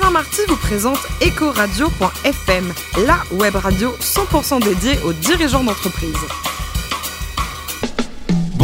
Alain Marty vous présente Ecoradio.fm, la web radio 100% dédiée aux dirigeants d'entreprise.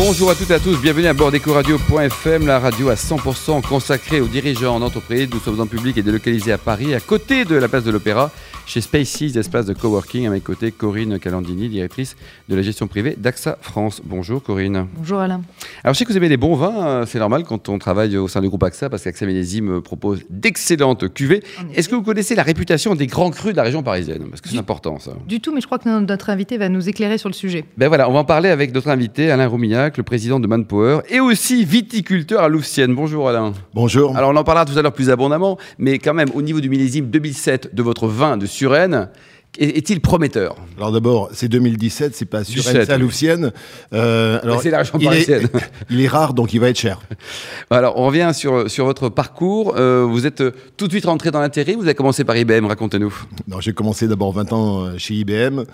Bonjour à toutes et à tous, bienvenue à bord d'Ecoradio.fm, la radio à 100% consacrée aux dirigeants d'entreprise. Nous sommes en public et délocalisés à Paris, à côté de la place de l'Opéra chez Spaces, espace de coworking. À mes côtés, Corinne Calandini, directrice de la gestion privée d'AXA France. Bonjour Corinne. Bonjour Alain. Alors je sais que vous aimez les bons vins, euh, c'est normal quand on travaille au sein du groupe AXA parce qu'AXA Millésime propose d'excellentes cuvées. Est-ce que vous connaissez la réputation des grands crus de la région parisienne? Parce que c'est important ça. Du tout, mais je crois que notre invité va nous éclairer sur le sujet. Ben voilà, on va en parler avec notre invité Alain Le président de Manpower et aussi viticulteur à Louvciennes. Bonjour Alain. Bonjour. Alors on en parlera tout à l'heure plus abondamment, mais quand même au niveau du millésime 2007 de votre vin de Suresnes, est-il prometteur? Alors d'abord, c'est 2017, c'est pas Suresnes, c'est Louvciennes. Euh, alors, c'est la région parisienne. Il est, il est, rare, donc il va être cher. Alors, on revient sur, sur votre parcours. Euh, vous êtes tout de suite rentré dans l'intérim. Vous avez commencé par IBM, racontez-nous. Non, j'ai commencé d'abord 20 ans chez IBM.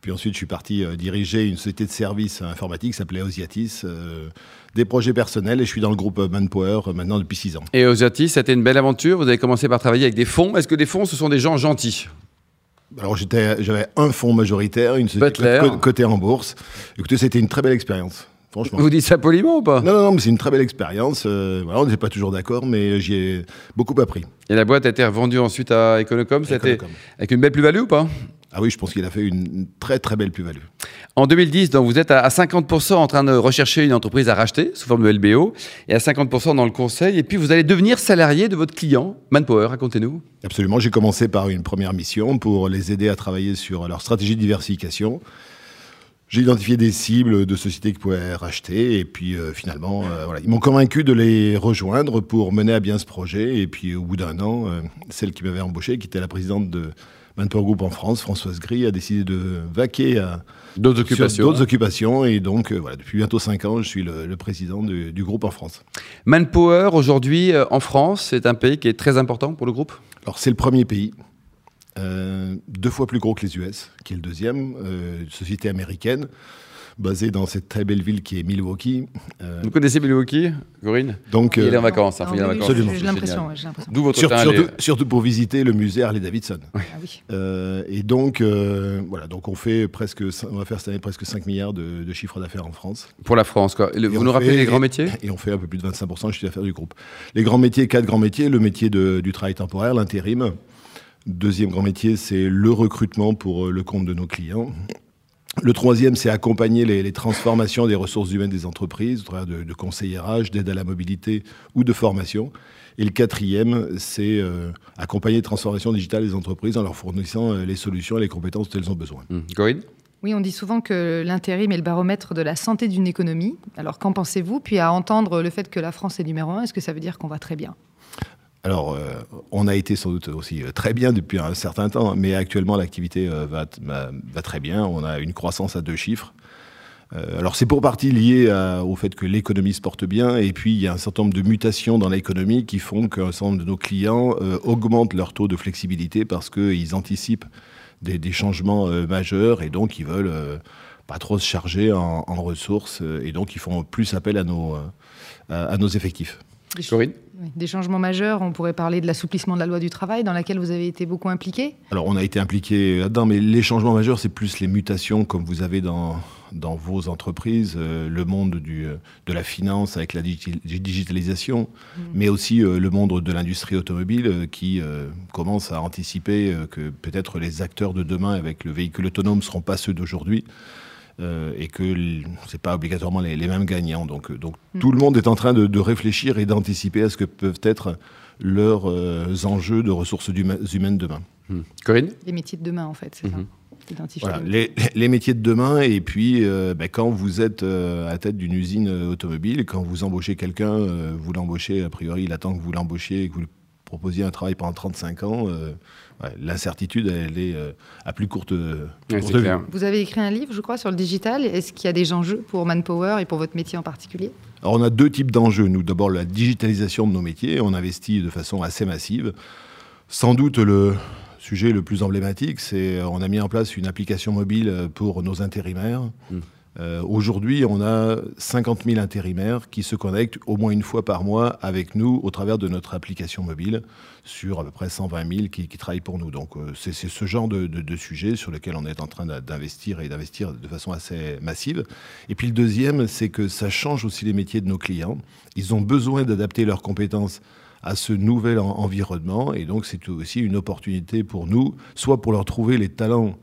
Puis ensuite, je suis parti euh, diriger une société de services informatiques qui s'appelait Osiatis, euh, des projets personnels, et je suis dans le groupe Manpower euh, maintenant depuis 6 ans. Et Osiatis, c'était une belle aventure. Vous avez commencé par travailler avec des fonds. Est-ce que des fonds, ce sont des gens gentils? Alors j'avais un fonds majoritaire, une société cotée en bourse. Écoutez, c'était une très belle expérience. Franchement. Vous dites ça poliment ou pas? Non, non, non, mais c'est une très belle expérience. voilà, on n'était pas toujours d'accord, mais j'y ai beaucoup appris. Et la boîte a été revendue ensuite à Econocom, c'était avec une belle plus-value ou pas? Ah oui, je pense qu'il a fait une très très belle plus-value. En 2010, donc vous êtes à 50% en train de rechercher une entreprise à racheter sous forme de LBO et à 50% dans le conseil. Et puis vous allez devenir salarié de votre client, Manpower. Racontez-nous. Absolument. J'ai commencé par une première mission pour les aider à travailler sur leur stratégie de diversification. J'ai identifié des cibles de sociétés qui pouvaient racheter et puis euh, finalement, euh, voilà. ils m'ont convaincu de les rejoindre pour mener à bien ce projet. Et puis au bout d'un an, euh, celle qui m'avait embauché, qui était la présidente de Manpower Group en France, Françoise Gris, a décidé de vaquer à d'autres occupations. D'autres occupations. Et donc, voilà, depuis bientôt 5 ans, je suis le, président du, du, groupe en France. Manpower, aujourd'hui, en France, c'est un pays qui est très important pour le groupe? Alors, c'est le premier pays. Euh, deux fois plus gros que les US, qui est le deuxième, euh, société américaine, basée dans cette très belle ville qui est Milwaukee. Euh, Vous connaissez Milwaukee, Corinne Donc, Il est en vacances. Hein, vacances. J'ai l'impression. D'où votre surtout, surtout, surtout, pour visiter le musée Harley Davidson. Ah, oui. et donc, voilà, donc on fait presque, on va faire cette année presque 5 milliards de, de chiffre d'affaires en France. Pour la France, quoi. vous nous rappelez les grands métiers? Et on fait un peu plus de 25% de chiffre d'affaires du groupe. Les grands métiers, quatre grands métiers, le métier de, du travail temporaire, l'intérim, Deuxième grand métier, c'est le recrutement pour euh, le compte de nos clients. Le troisième, c'est accompagner les, transformations des ressources humaines des entreprises, au travers de, de conseillérage, d'aide à la mobilité ou de formation. Et le quatrième, c'est euh, accompagner les transformations digitales des entreprises en leur fournissant euh, les solutions et les compétences dont elles ont besoin. Mmh. oui, on dit souvent que l'intérim est le baromètre de la santé d'une économie. Alors qu'en pensez-vous? Puis à entendre le fait que la France est numéro un, est-ce que ça veut dire qu'on va très bien? Alors, euh, on a été sans doute aussi euh, très bien depuis un certain temps, mais actuellement l'activité euh, va, va, très bien. On a une croissance à deux chiffres. alors c'est pour partie lié au fait que l'économie se porte bien, et puis il y a un certain nombre de mutations dans l'économie qui font qu'un certain nombre de nos clients augmentent leur taux de flexibilité parce qu'ils anticipent des, changements majeurs et donc ils veulent pas trop se charger en, en, ressources et donc ils font plus appel à nos, à nos effectifs. Corinne? Des changements majeurs, on pourrait parler de l'assouplissement de la loi du travail, dans laquelle vous avez été beaucoup impliqué Alors, on a été impliqué là-dedans, mais les changements majeurs, c'est plus les mutations comme vous avez dans, dans vos entreprises, euh, le monde du, euh, de la finance avec la digitalisation, mmh. mais aussi euh, le monde de l'industrie automobile qui commence à anticiper que peut-être les acteurs de demain avec le véhicule autonome ne seront pas ceux d'aujourd'hui. Euh, et que ce n'est pas obligatoirement les, mêmes gagnants. Donc, euh, donc hmm. tout le monde est en train de, réfléchir et d'anticiper à ce que peuvent être leurs euh, enjeux de ressources humaines demain. Hmm. Corinne? Les métiers de demain, en fait, c'est ça. Voilà, les, les, métiers de demain, et puis ben, quand vous êtes à tête d'une usine automobile, quand vous embauchez quelqu'un, vous l'embauchez, a priori, il attend que vous l'embauchiez et que vous lui proposiez un travail pendant 35 ans l'incertitude, elle est euh, à plus courte, courte vue. Vous avez écrit un livre, je crois, sur le digital. Est-ce qu'il y a des enjeux pour Manpower et pour votre métier en particulier? Alors, on a deux types d'enjeux. Nous, d'abord, la digitalisation de nos métiers. On investit de façon assez massive. Sans doute, le sujet le plus emblématique, c'est on a mis en place une application mobile pour nos intérimaires. Mmh. Euh, aujourd'hui, on a 50 000 intérimaires qui se connectent au moins une fois par mois avec nous au travers de notre application mobile sur à peu près 120 000 qui, travaillent pour nous. Donc euh, c'est ce genre de, de, sujet sur lequel on est en train d'investir et d'investir de façon assez massive. Et puis le deuxième, c'est que ça change aussi les métiers de nos clients. Ils ont besoin d'adapter leurs compétences à ce nouvel environnement et donc c'est aussi une opportunité pour nous, soit pour leur trouver les talents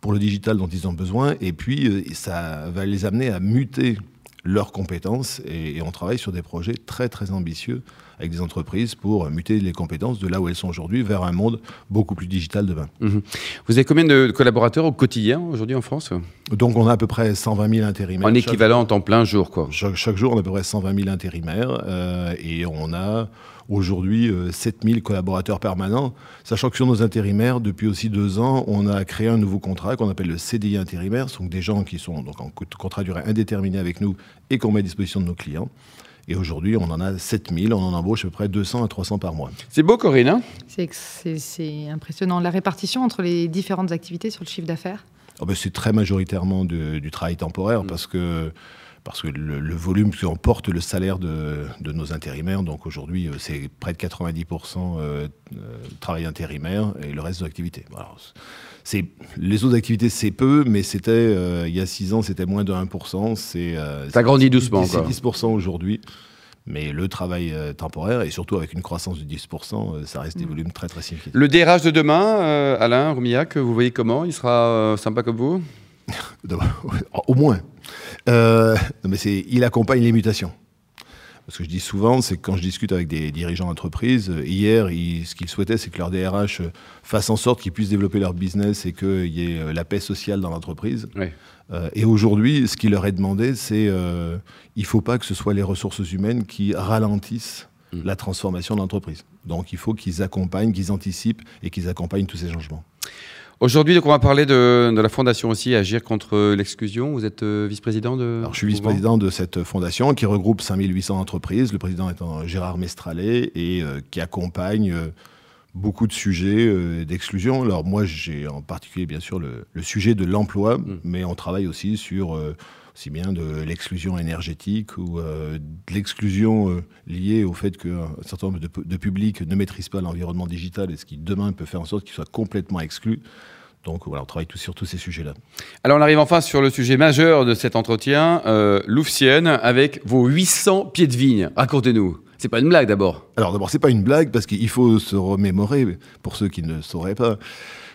pour le digital dont ils ont besoin, et puis euh, ça va les amener à muter leurs compétences, et, on travaille sur des projets très très ambitieux avec des entreprises pour muter les compétences de là où elles sont aujourd'hui vers un monde beaucoup plus digital demain. Mhm. Vous avez combien de collaborateurs au quotidien aujourd'hui en France? Donc on a à peu près 120 000 intérimaires. En équivalent en temps plein jour quoi chaque, jour on a à peu près 120 000 intérimaires euh, et on a aujourd'hui 7000 euh, collaborateurs permanents, sachant que sur nos intérimaires, depuis aussi deux ans, on a créé un nouveau contrat qu'on appelle le CDI intérimaire, donc des gens qui sont donc en contrat durée indéterminée avec nous et qu'on met à disposition de nos clients. Et aujourd'hui, on en a 7000, on en embauche à peu près 200 à 300 par mois. C'est beau, Corinne hein? C'est impressionnant. La répartition entre les différentes activités sur le chiffre d'affaires? Oh ben C'est très majoritairement du travail temporaire, mm. parce que parce que le, volume qui emporte le salaire de, nos intérimaires, donc aujourd'hui euh, c'est près de 90% euh, euh, travail intérimaire et le reste de l'activité. c'est, les autres activités c'est peu, mais c'était il y a 6 ans c'était moins de 1%. C'est, Ça grandit doucement. C'est 10% aujourd'hui. Mais le travail temporaire, et surtout avec une croissance de 10%, ça reste des mm. volumes très très significatifs. Le DRH de demain, Alain Roumillac, vous voyez comment? Il sera sympa comme vous? Au moins. Euh, mais c'est, il accompagne les mutations. Ce que je dis souvent, c'est que quand je discute avec des dirigeants d'entreprise, euh, hier, ce qu'ils souhaitaient, c'est que leur DRH euh, fasse en sorte qu'ils puissent développer leur business et qu'il y ait la paix sociale dans l'entreprise. et aujourd'hui, ce qui leur est demandé, c'est euh, il ne faut pas que ce soit les ressources humaines qui ralentissent mm. la transformation de l'entreprise. Donc il faut qu'ils accompagnent, qu'ils anticipent et qu'ils accompagnent tous ces changements. Aujourd'hui, on va parler de, la fondation aussi Agir contre l'exclusion. Vous êtes euh, vice-président de. Alors, je suis vice-président de cette fondation qui regroupe 5800 entreprises. Le président étant Gérard Mestralet et euh, qui accompagne euh, beaucoup de sujets d'exclusion. Alors moi, j'ai en particulier bien sûr le, sujet de l'emploi, mm. mais on travaille aussi sur aussi bien de l'exclusion énergétique ou euh, de l'exclusion euh, liée au fait qu'un certain nombre de, publics ne maîtrisent pas l'environnement digital et ce qui demain peut faire en sorte qu'ils soient complètement exclus. Donc voilà, on travaille tout sur tous ces sujets-là. Alors on arrive enfin sur le sujet majeur de cet entretien, euh, Louvcienne, avec vos 800 pieds de vigne. Racontez-nous. C'est pas une blague d'abord. Alors d'abord, c'est pas une blague parce qu'il faut se remémorer, pour ceux qui ne sauraient pas,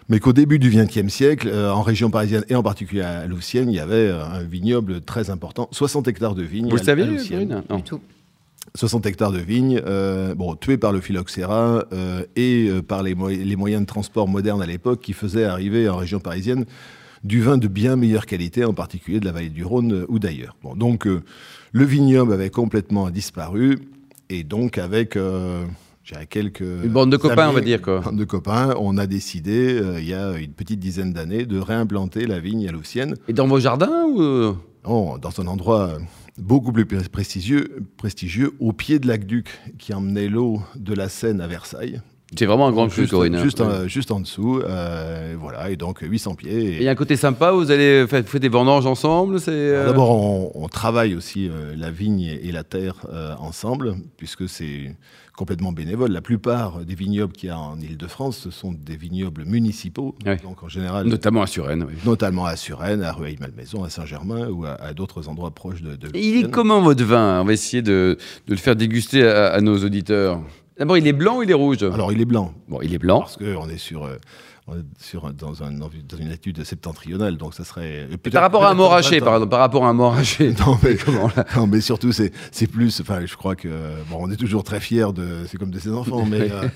mais qu'au début du XXe siècle, euh, en région parisienne et en particulier à Louvciennes, il y avait euh, un vignoble très important, 60 hectares de vignes. Vous le saviez, Non. Du tout. 60 hectares de vignes, euh, bon, tués par le phylloxéra et par les, les, moyens de transport modernes à l'époque qui faisaient arriver en région parisienne du vin de bien meilleure qualité, en particulier de la vallée du Rhône ou d'ailleurs. Bon, donc le vignoble avait complètement disparu et donc avec quelques. Une bande de copains, on va dire quoi. Une bande de copains. On a décidé, euh, il y a une petite dizaine d'années, de réimplanter la vigne à Loussienne. Et dans vos jardins ou euh? Dans un endroit beaucoup plus prestigieux, prestigieux, au pied de l'Aqueduc, qui emmenait l'eau de la Seine à Versailles. C'est vraiment un grand cru, Corinne. Juste, en, juste en dessous, euh, voilà, et donc 800 pieds. Et il y a un côté sympa, vous allez faire, des vendanges ensemble D'abord, on, travaille aussi la vigne et la terre ensemble, puisque c'est complètement bénévole. La plupart des vignobles qu'il y a en Ile-de-France, ce sont des vignobles municipaux. Donc en général, notamment à Suresnes. Notamment à Suresnes, à Rueil-Malmaison, à Saint-Germain ou à, d'autres endroits proches de. de il est comment votre vin? On va essayer de, le faire déguster à, nos auditeurs. D'abord, il est blanc ou il est rouge? Alors, il est blanc. Bon, il est blanc. Parce qu'on est sur. Euh, sur, dans, un, dans, une étude septentrionale, donc ça serait... Par rapport à un moraché, par, par rapport à un moraché. non, mais, non, mais surtout, c'est plus... Enfin, je crois que... Bon, on est toujours très fiers de... C'est comme de ses enfants, mais... Euh,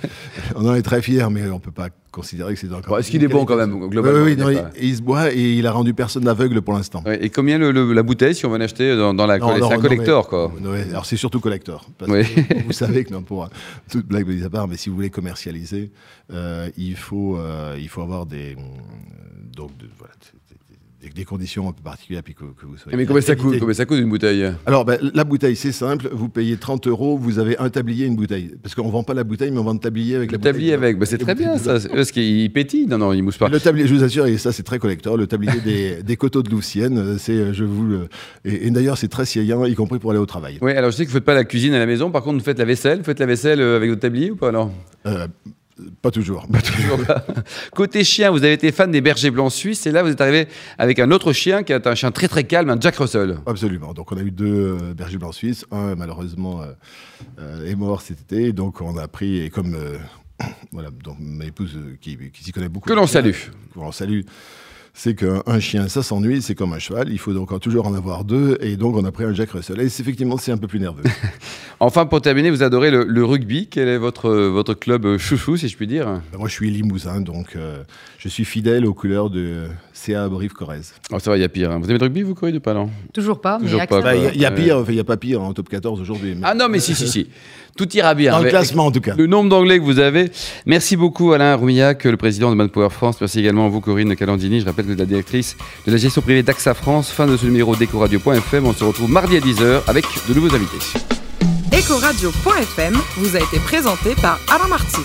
on en est très fiers, mais on peut pas considérer que c'est encore... Est-ce qu'il est bon quand même, globalement Oui, oui il, se boit et il a rendu personne aveugle pour l'instant. et combien le, la bouteille, si on veut l'acheter dans, dans, la... C'est un collector, quoi. alors c'est surtout collector. Parce que vous savez que, non, pour toute blague à part, mais si vous voulez commercialiser, euh, il, faut, euh, il faut avoir des, donc, des conditions un peu particulières, puis que, vous soyez. Mais combien ça coûte Combien ça coûte une bouteille Alors, ben, la bouteille, c'est simple. Vous payez 30 euros, vous avez un tablier, une bouteille. Parce qu'on ne vend pas la bouteille, mais on vend le tablier avec le la tablier avec, ben, c'est très bien ça. Est-ce qu'il pétille Non, non, il mousse pas. Le tablier, je vous assure, et ça c'est très collector, le tablier des, des coteaux de Loussienne, c'est, je vous le... Et, d'ailleurs, c'est très siaillant, y compris pour aller au travail. Oui, alors je sais que vous ne faites pas la cuisine à la maison, par contre, vous faites la vaisselle. Vous faites la vaisselle euh, avec votre tablier ou pas alors? Euh, pas toujours. Pas toujours Côté chien, vous avez été fan des bergers blancs suisses et là vous êtes arrivé avec un autre chien qui est un chien très très calme, un Jack Russell. Absolument. Donc on a eu deux euh, bergers blancs suisses. Un malheureusement euh, euh, est mort cet été, donc on a pris et comme voilà, donc ma épouse qui, qui s'y connaît beaucoup. Que l'on salue. Que l'on salue c'est qu'un chien, ça s'ennuie, c'est comme un cheval, il faut donc toujours en avoir deux, et donc on a pris un Jack Russell. Et effectivement, c'est un peu plus nerveux. enfin, pour terminer, vous adorez le, rugby. Quel est votre, votre club chouchou, si je puis dire? Ben, Moi, je suis limousin, donc euh, je suis fidèle aux couleurs de CA Brive-Corrèze. Oh, ça va, il y a pire. Hein. Vous aimez le rugby, vous, Corée, de pas, non Toujours pas, pas. Bah, il y, a pire, il n'y a pas pire en top 14 aujourd'hui. Ah non, mais si, si, si. Tout ira bien. Dans le classement, en tout cas. Le nombre d'anglais que vous avez. Merci beaucoup, Alain Rouillac, le président de Manpower France. Merci également à vous, Corinne Calandini. Je rappelle que vous êtes la directrice de la gestion privée d'AXA France. Fin de ce numéro d'Ecoradio.fm. On se retrouve mardi à 10h avec de nouveaux invités. Ecoradio.fm vous a été présenté par Alain Marty.